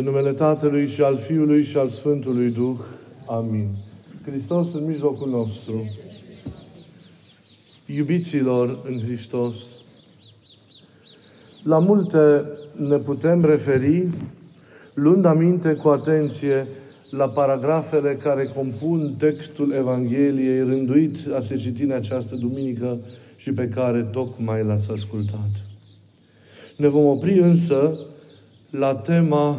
În numele Tatălui și al Fiului și al Sfântului Duh. Amin. Hristos în mijlocul nostru. Iubiților în Hristos, la multe ne putem referi, luând aminte cu atenție la paragrafele care compun textul Evangheliei rânduit a se citi în această duminică și pe care tocmai l-ați ascultat. Ne vom opri însă la tema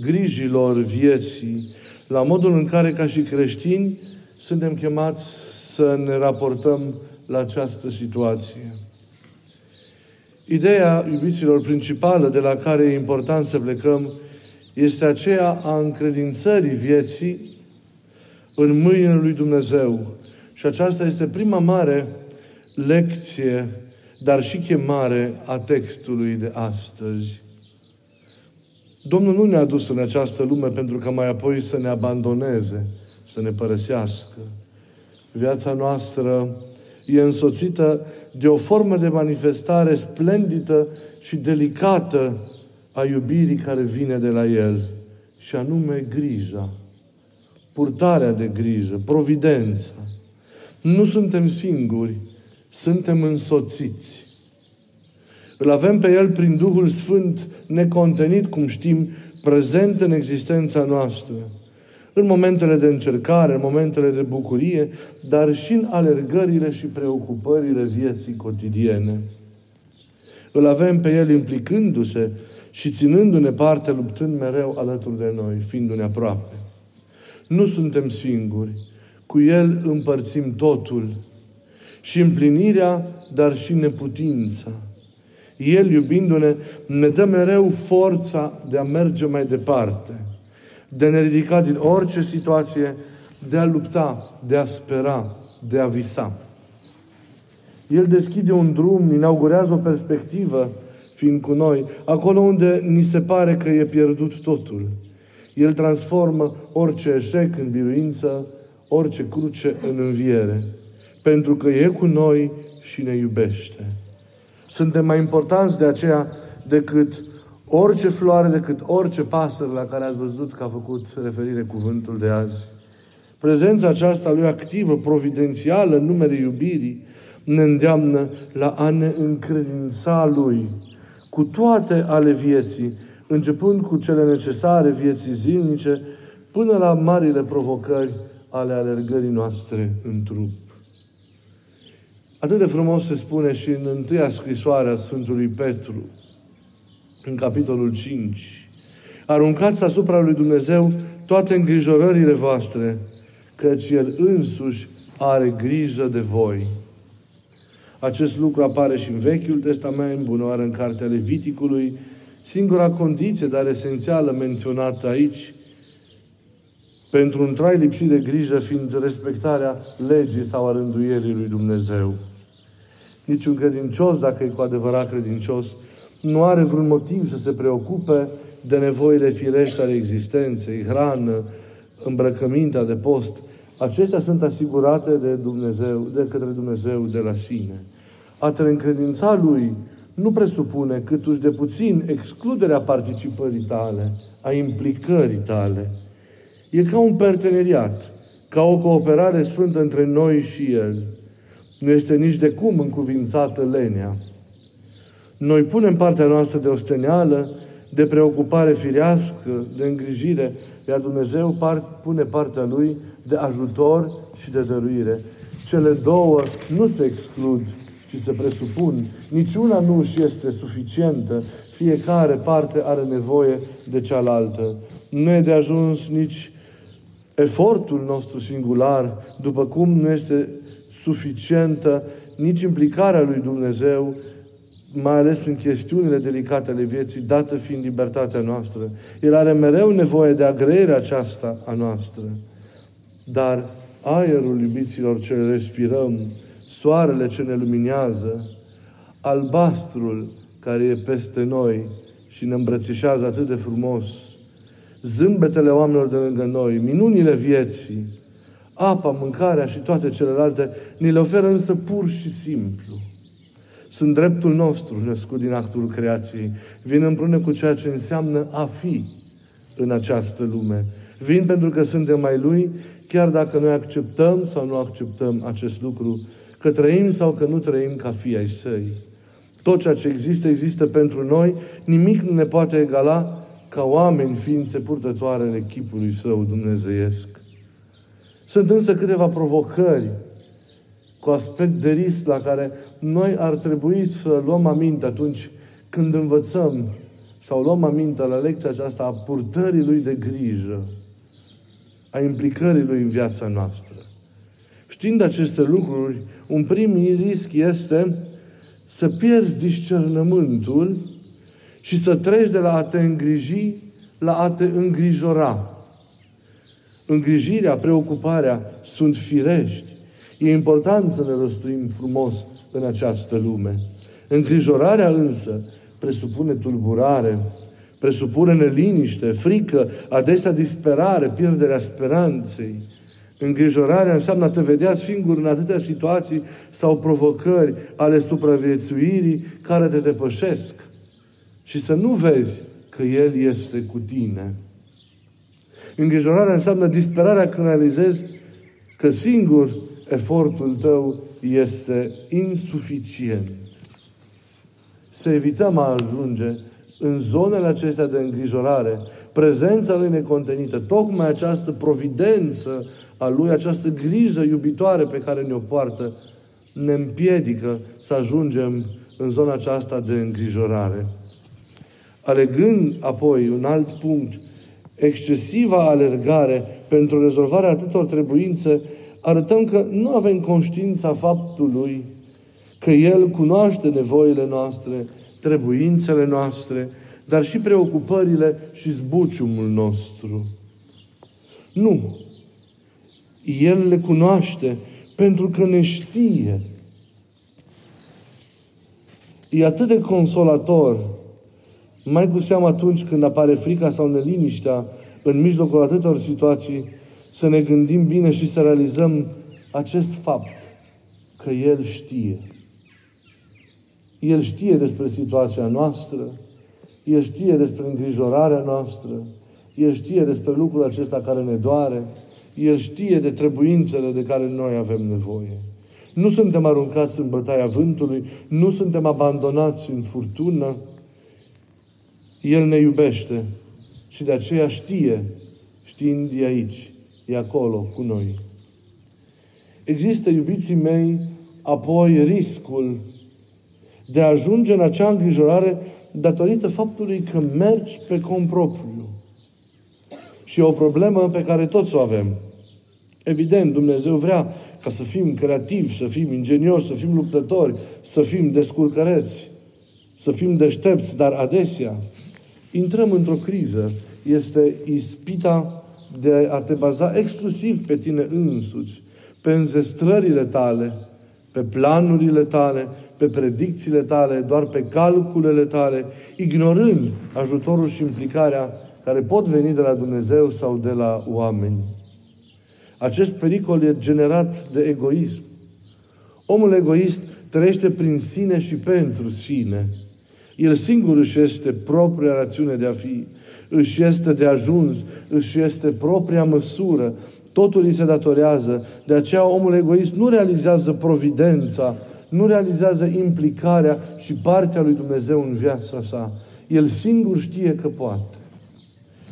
grijilor vieții, la modul în care, ca și creștini, suntem chemați să ne raportăm la această situație. Ideea, iubiților, principală de la care e important să plecăm este aceea a încredințării vieții în mâinile lui Dumnezeu. Și aceasta este prima mare lecție, dar și chemare a textului de astăzi. Domnul nu ne-a dus în această lume pentru ca mai apoi să ne abandoneze, să ne părăsească. Viața noastră e însoțită de o formă de manifestare splendidă și delicată a iubirii care vine de la El, și anume grija, purtarea de grijă, providența. Nu suntem singuri, suntem însoțiți. Îl avem pe El prin Duhul Sfânt necontenit, cum știm, prezent în existența noastră. În momentele de încercare, în momentele de bucurie, dar și în alergările și preocupările vieții cotidiene. Îl avem pe El implicându-se și ținându-ne parte, luptând mereu alături de noi, fiindu-ne aproape. Nu suntem singuri. Cu El împărțim totul. Și împlinirea, dar și neputința el, iubindu-ne, ne dă mereu forța de a merge mai departe, de a ne ridica din orice situație, de a lupta, de a spera, de a visa. El deschide un drum, inaugurează o perspectivă, fiind cu noi, acolo unde ni se pare că e pierdut totul. El transformă orice eșec în biruință, orice cruce în înviere, pentru că e cu noi și ne iubește. Suntem mai importanți de aceea decât orice floare, decât orice pasăre la care ați văzut că a făcut referire cuvântul de azi. Prezența aceasta lui activă, providențială, în numele iubirii, ne îndeamnă la a ne încredința Lui cu toate ale vieții, începând cu cele necesare vieții zilnice, până la marile provocări ale alergării noastre în trup. Atât de frumos se spune și în întâia scrisoare a Sfântului Petru, în capitolul 5. Aruncați asupra lui Dumnezeu toate îngrijorările voastre, căci El însuși are grijă de voi. Acest lucru apare și în Vechiul Testament, bunoară în Cartea Leviticului, singura condiție, dar esențială menționată aici, pentru un trai lipsit de grijă fiind respectarea legii sau a rânduierii lui Dumnezeu. Niciun credincios, dacă e cu adevărat credincios, nu are vreun motiv să se preocupe de nevoile firești ale existenței, hrană, îmbrăcămintea de post. Acestea sunt asigurate de Dumnezeu, de către Dumnezeu de la sine. A te încredința Lui nu presupune câtuși de puțin excluderea participării tale, a implicării tale. E ca un parteneriat, ca o cooperare sfântă între noi și El. Nu este nici de cum încuvințată lenea. Noi punem partea noastră de osteneală, de preocupare firească, de îngrijire, iar Dumnezeu par, pune partea Lui de ajutor și de dăruire. Cele două nu se exclud, ci se presupun. Niciuna nu și este suficientă. Fiecare parte are nevoie de cealaltă. Nu e de ajuns nici efortul nostru singular, după cum nu este suficientă nici implicarea lui Dumnezeu, mai ales în chestiunile delicate ale vieții, dată fiind libertatea noastră. El are mereu nevoie de agreerea aceasta a noastră. Dar aerul iubiților ce respirăm, soarele ce ne luminează, albastrul care e peste noi și ne îmbrățișează atât de frumos, zâmbetele oamenilor de lângă noi, minunile vieții, apa, mâncarea și toate celelalte, ni le oferă însă pur și simplu. Sunt dreptul nostru născut din actul creației. Vin împreună cu ceea ce înseamnă a fi în această lume. Vin pentru că suntem mai Lui, chiar dacă noi acceptăm sau nu acceptăm acest lucru, că trăim sau că nu trăim ca fii ai Săi. Tot ceea ce există, există pentru noi, nimic nu ne poate egala ca oameni, ființe purtătoare în echipului Său dumnezeiesc. Sunt însă câteva provocări cu aspect de risc la care noi ar trebui să luăm aminte atunci când învățăm sau luăm aminte la lecția aceasta a purtării Lui de grijă, a implicării Lui în viața noastră. Știind aceste lucruri, un prim risc este să pierzi discernământul și să treci de la a te îngriji la a te îngrijora. Îngrijirea, preocuparea sunt firești. E important să ne răstuim frumos în această lume. Îngrijorarea însă presupune tulburare, presupune neliniște, frică, adesea disperare, pierderea speranței. Îngrijorarea înseamnă a te vedea singur în atâtea situații sau provocări ale supraviețuirii care te depășesc și să nu vezi că El este cu tine. Îngrijorarea înseamnă disperarea când realizezi că singur efortul tău este insuficient. Să evităm a ajunge în zonele acestea de îngrijorare, prezența Lui necontenită, tocmai această providență a Lui, această grijă iubitoare pe care ne-o poartă, ne împiedică să ajungem în zona aceasta de îngrijorare. Alegând apoi un alt punct, excesiva alergare pentru rezolvarea atâtor trebuințe, arătăm că nu avem conștiința faptului că El cunoaște nevoile noastre, trebuințele noastre, dar și preocupările și zbuciumul nostru. Nu. El le cunoaște pentru că ne știe. E atât de consolator, mai cu seamă atunci când apare frica sau neliniștea în mijlocul atâtor situații, să ne gândim bine și să realizăm acest fapt, că El știe. El știe despre situația noastră, El știe despre îngrijorarea noastră, El știe despre lucrul acesta care ne doare, El știe de trebuințele de care noi avem nevoie. Nu suntem aruncați în bătaia vântului, nu suntem abandonați în furtună. El ne iubește și de aceea știe, știind de aici, e acolo cu noi. Există, iubiții mei, apoi riscul de a ajunge în acea îngrijorare datorită faptului că mergi pe compropriu. Și e o problemă pe care toți o avem. Evident, Dumnezeu vrea ca să fim creativi, să fim ingenioși, să fim luptători, să fim descurcăreți, să fim deștepți, dar adesea intrăm într-o criză. Este ispita de a te baza exclusiv pe tine însuți, pe înzestrările tale, pe planurile tale, pe predicțiile tale, doar pe calculele tale, ignorând ajutorul și implicarea care pot veni de la Dumnezeu sau de la oameni. Acest pericol e generat de egoism. Omul egoist trăiește prin sine și pentru sine. El singur își este propria rațiune de a fi, își este de ajuns, își este propria măsură, totul îi se datorează. De aceea omul egoist nu realizează providența, nu realizează implicarea și partea lui Dumnezeu în viața sa. El singur știe că poate.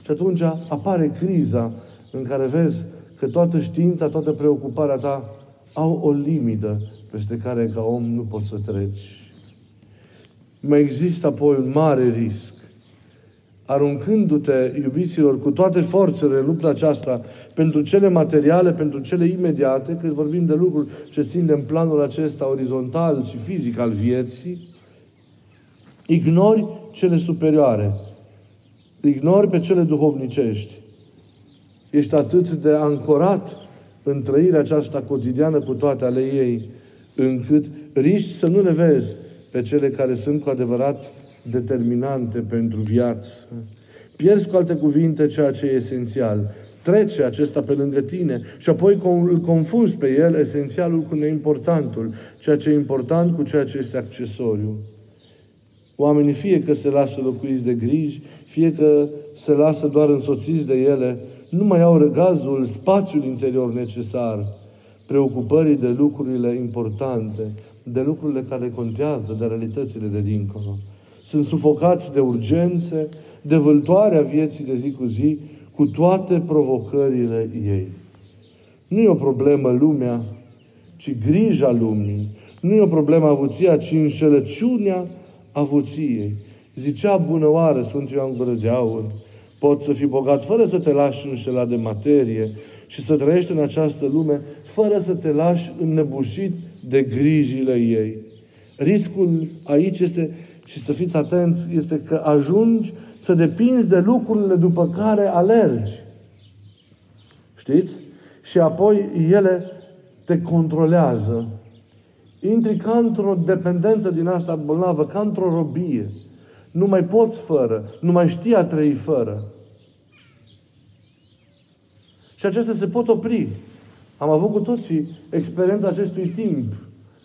Și atunci apare criza în care vezi că toată știința, toată preocuparea ta au o limită peste care ca om nu poți să treci. Mai există apoi un mare risc. Aruncându-te, iubiților, cu toate forțele în lupta aceasta, pentru cele materiale, pentru cele imediate, când vorbim de lucruri ce țin de în planul acesta orizontal și fizic al vieții, ignori cele superioare, ignori pe cele duhovnicești. Ești atât de ancorat în trăirea aceasta cotidiană cu toate ale ei, încât riști să nu le vezi pe cele care sunt cu adevărat determinante pentru viață. Pierzi cu alte cuvinte ceea ce e esențial. Trece acesta pe lângă tine și apoi îl confunzi pe el, esențialul cu neimportantul, ceea ce e important cu ceea ce este accesoriu. Oamenii fie că se lasă locuiți de griji, fie că se lasă doar însoțiți de ele, nu mai au răgazul, spațiul interior necesar, preocupării de lucrurile importante, de lucrurile care contează, de realitățile de dincolo. Sunt sufocați de urgențe, de vâltoarea vieții de zi cu zi, cu toate provocările ei. Nu e o problemă lumea, ci grija lumii. Nu e o problemă avuția, ci înșelăciunea avuției. Zicea bună oară Sfântul Ioan Gură de Aur, poți să fii bogat fără să te lași înșelat de materie și să trăiești în această lume fără să te lași înnebușit de grijile ei. Riscul aici este, și să fiți atenți, este că ajungi să depinzi de lucrurile după care alergi. Știți? Și apoi ele te controlează. Intri ca într-o dependență din asta bolnavă, ca într-o robie. Nu mai poți fără, nu mai știi a trăi fără. Și acestea se pot opri. Am avut cu toții experiența acestui timp,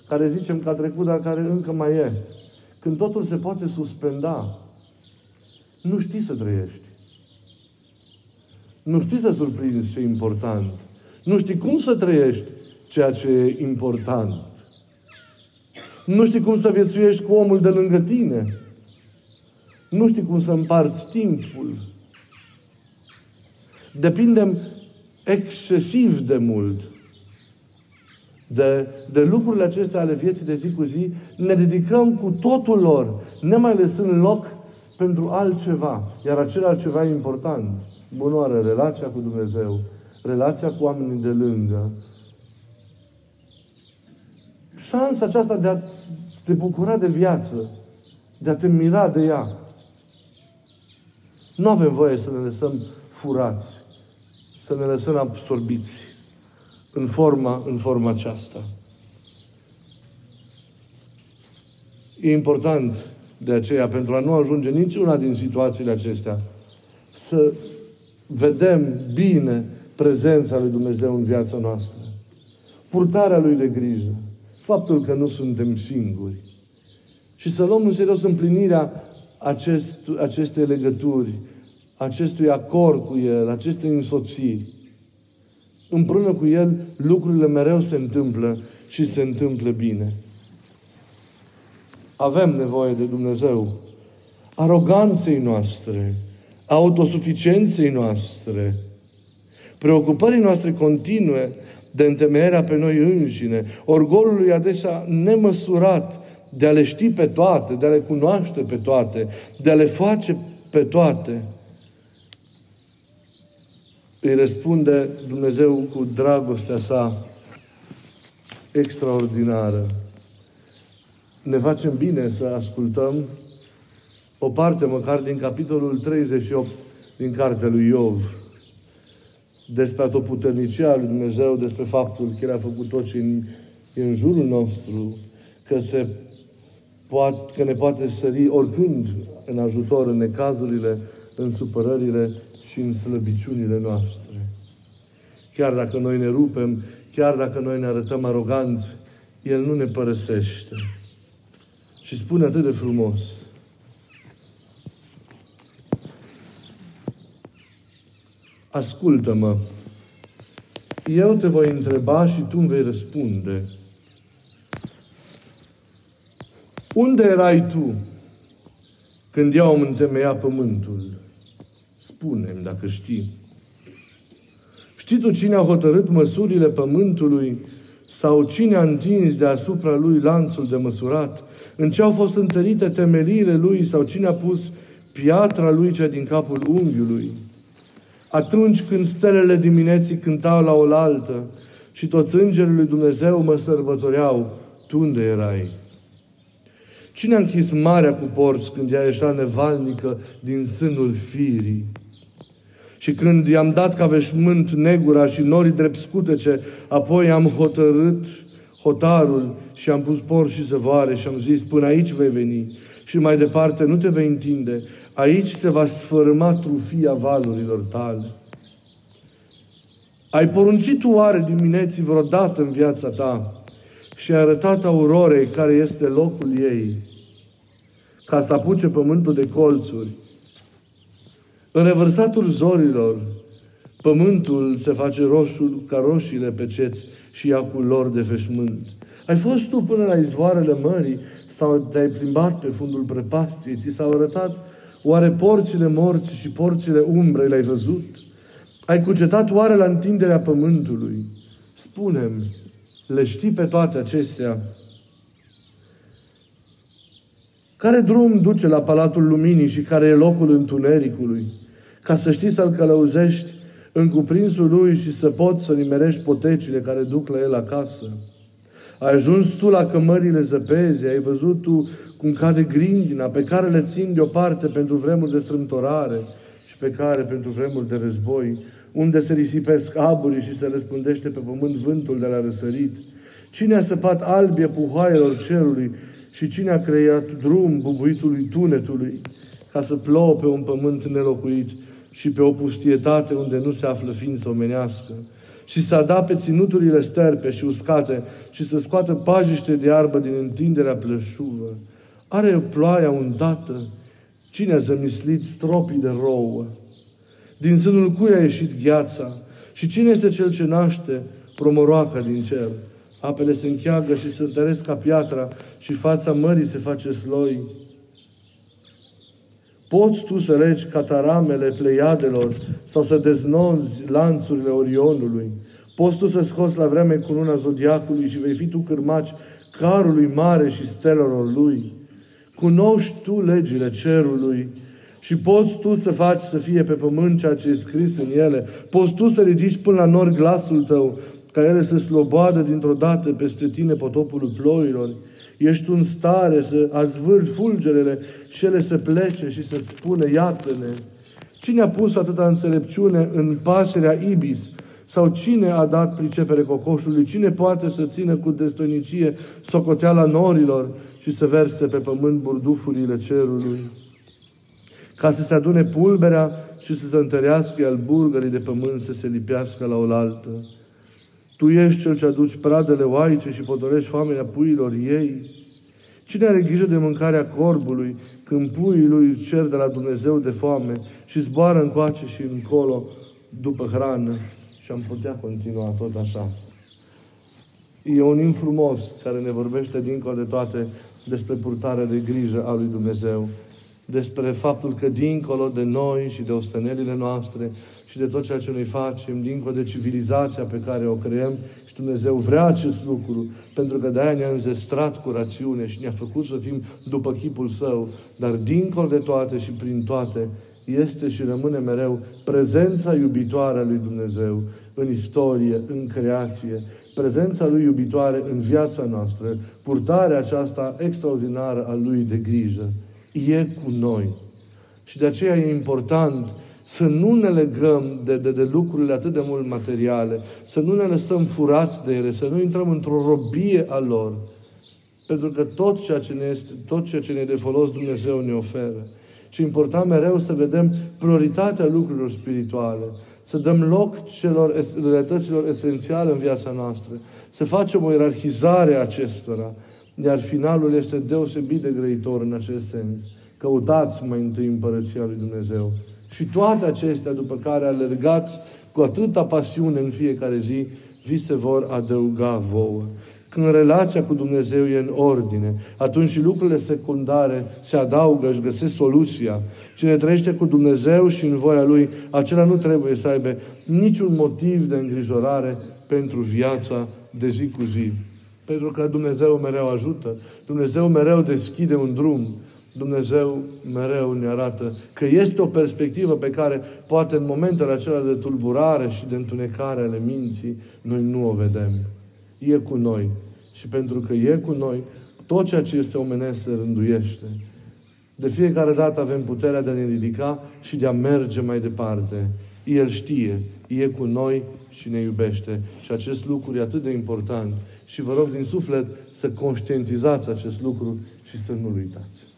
care zicem că a trecut, dar care încă mai e. Când totul se poate suspenda, nu știi să trăiești. Nu știi să surprinzi ce e important. Nu știi cum să trăiești ceea ce e important. Nu știi cum să viețuiești cu omul de lângă tine. Nu știi cum să împarți timpul. Depindem excesiv de mult de, de lucrurile acestea ale vieții de zi cu zi, ne dedicăm cu totul lor, nemai lăsând loc pentru altceva. Iar acel altceva e important. Bunoară, relația cu Dumnezeu, relația cu oamenii de lângă. Șansa aceasta de a te bucura de viață, de a te mira de ea. Nu avem voie să ne lăsăm furați, să ne lăsăm absorbiți în forma, în forma aceasta. E important de aceea, pentru a nu ajunge niciuna din situațiile acestea, să vedem bine prezența lui Dumnezeu în viața noastră. Purtarea Lui de grijă. Faptul că nu suntem singuri. Și să luăm în serios împlinirea acest, acestei legături, acestui acord cu El, acestei însoțiri. Împreună cu El, lucrurile mereu se întâmplă și se întâmplă bine. Avem nevoie de Dumnezeu. Aroganței noastre, autosuficienței noastre, preocupării noastre continue de întemeierea pe noi înșine, orgolului adesea nemăsurat de a le ști pe toate, de a le cunoaște pe toate, de a le face pe toate, îi răspunde Dumnezeu cu dragostea sa extraordinară. Ne facem bine să ascultăm o parte măcar din capitolul 38 din cartea lui Iov despre atotputernicia lui Dumnezeu, despre faptul că El a făcut tot ce în, în jurul nostru, că, se poate, că ne poate sări oricând în ajutor, în necazurile, în supărările și în slăbiciunile noastre. Chiar dacă noi ne rupem, chiar dacă noi ne arătăm aroganți, El nu ne părăsește. Și spune atât de frumos. Ascultă-mă. Eu te voi întreba și tu îmi vei răspunde. Unde erai tu când eu am întemeiat pământul? Spune dacă știi. Știi tu cine a hotărât măsurile pământului sau cine a întins deasupra lui lanțul de măsurat? În ce au fost întărite temeliile lui sau cine a pus piatra lui cea din capul unghiului? Atunci când stelele dimineții cântau la oaltă și toți îngerii lui Dumnezeu mă sărbătoreau, tu unde erai? Cine a închis marea cu porți când ea ieșea nevalnică din sânul firii? Și când i-am dat ca veșmânt negura și norii drept scutece, apoi am hotărât hotarul și am pus porci și zăvoare și am zis, până aici vei veni și mai departe nu te vei întinde. Aici se va sfârma trufia valurilor tale. Ai poruncit oare dimineții vreodată în viața ta și ai arătat aurorei care este locul ei? ca să apuce pământul de colțuri. În revărsatul zorilor, pământul se face roșu ca roșiile pe ceți și ia lor de veșmânt. Ai fost tu până la izvoarele mării sau te-ai plimbat pe fundul prăpastiei, ți s-au arătat oare porțile morții și porțile umbrei le-ai văzut? Ai cucetat oare la întinderea pământului? Spune-mi, le știi pe toate acestea? Care drum duce la Palatul Luminii și care e locul întunericului? Ca să știi să-l călăuzești în cuprinsul lui și să poți să nimerești potecile care duc la el acasă. Ai ajuns tu la cămările zăpezi, ai văzut tu cum cade grindina, pe care le țin deoparte pentru vremuri de strâmtorare și pe care pentru vremuri de război, unde se risipesc aburii și se răspândește pe pământ vântul de la răsărit. Cine a săpat albie puhoaielor cerului și cine a creat drum bubuitului tunetului ca să plouă pe un pământ nelocuit și pe o pustietate unde nu se află ființă omenească și să da pe ținuturile sterpe și uscate și să scoată pajiște de iarbă din întinderea plășuvă. Are ploaia undată? Cine a zămislit stropii de rouă? Din sânul cui a ieșit gheața? Și cine este cel ce naște promoroaca din cer? Apele se încheagă și se întăresc ca piatra și fața mării se face sloi. Poți tu să legi cataramele pleiadelor sau să deznozi lanțurile Orionului. Poți tu să scoți la vreme cu luna zodiacului și vei fi tu cârmaci carului mare și stelelor lui. Cunoști tu legile cerului și poți tu să faci să fie pe pământ ceea ce e scris în ele. Poți tu să ridici până la nor glasul tău, ca ele să sloboadă dintr-o dată peste tine potopul ploilor. Ești în stare să azvârli fulgerele și ele să plece și să-ți spune, iată-ne. Cine a pus atâta înțelepciune în pasărea ibis? Sau cine a dat pricepere cocoșului? Cine poate să țină cu destoinicie socoteala norilor și să verse pe pământ burdufurile cerului? Ca să se adune pulberea și să se întărească al burgării de pământ să se lipească la oaltă. Tu ești cel ce aduci pradele oaice și potorești foamea puilor ei. Cine are grijă de mâncarea corbului când puii lui cer de la Dumnezeu de foame și zboară încoace și încolo după hrană? Și am putea continua tot așa. E un in frumos care ne vorbește dincolo de toate despre purtarea de grijă a lui Dumnezeu despre faptul că dincolo de noi și de ostenelile noastre și de tot ceea ce noi facem, dincolo de civilizația pe care o creăm, și Dumnezeu vrea acest lucru, pentru că de-aia ne-a înzestrat cu rațiune și ne-a făcut să fim după chipul Său, dar dincolo de toate și prin toate, este și rămâne mereu prezența iubitoare a lui Dumnezeu în istorie, în creație, prezența Lui iubitoare în viața noastră, purtarea aceasta extraordinară a Lui de grijă e cu noi. Și de aceea e important să nu ne legăm de, de, de lucrurile atât de mult materiale, să nu ne lăsăm furați de ele, să nu intrăm într-o robie a lor. Pentru că tot ceea ce ne este, tot ceea ce ne de folos Dumnezeu ne oferă. Și important mereu să vedem prioritatea lucrurilor spirituale, să dăm loc celor realităților esențiale în viața noastră, să facem o ierarhizare a acestora, iar finalul este deosebit de grăitor în acest sens. Căutați mai întâi împărăția lui Dumnezeu. Și toate acestea, după care alergați cu atâta pasiune în fiecare zi, vi se vor adăuga vouă. Când relația cu Dumnezeu e în ordine, atunci și lucrurile secundare se adaugă, își găsesc soluția. Cine trăiește cu Dumnezeu și în voia Lui, acela nu trebuie să aibă niciun motiv de îngrijorare pentru viața de zi cu zi. Pentru că Dumnezeu mereu ajută, Dumnezeu mereu deschide un drum, Dumnezeu mereu ne arată că este o perspectivă pe care poate în momentele acelea de tulburare și de întunecare ale minții, noi nu o vedem. E cu noi. Și pentru că e cu noi, tot ceea ce este omenesc se rânduiește. De fiecare dată avem puterea de a ne ridica și de a merge mai departe. El știe, e cu noi și ne iubește. Și acest lucru e atât de important. Și vă rog din suflet să conștientizați acest lucru și să nu-l uitați.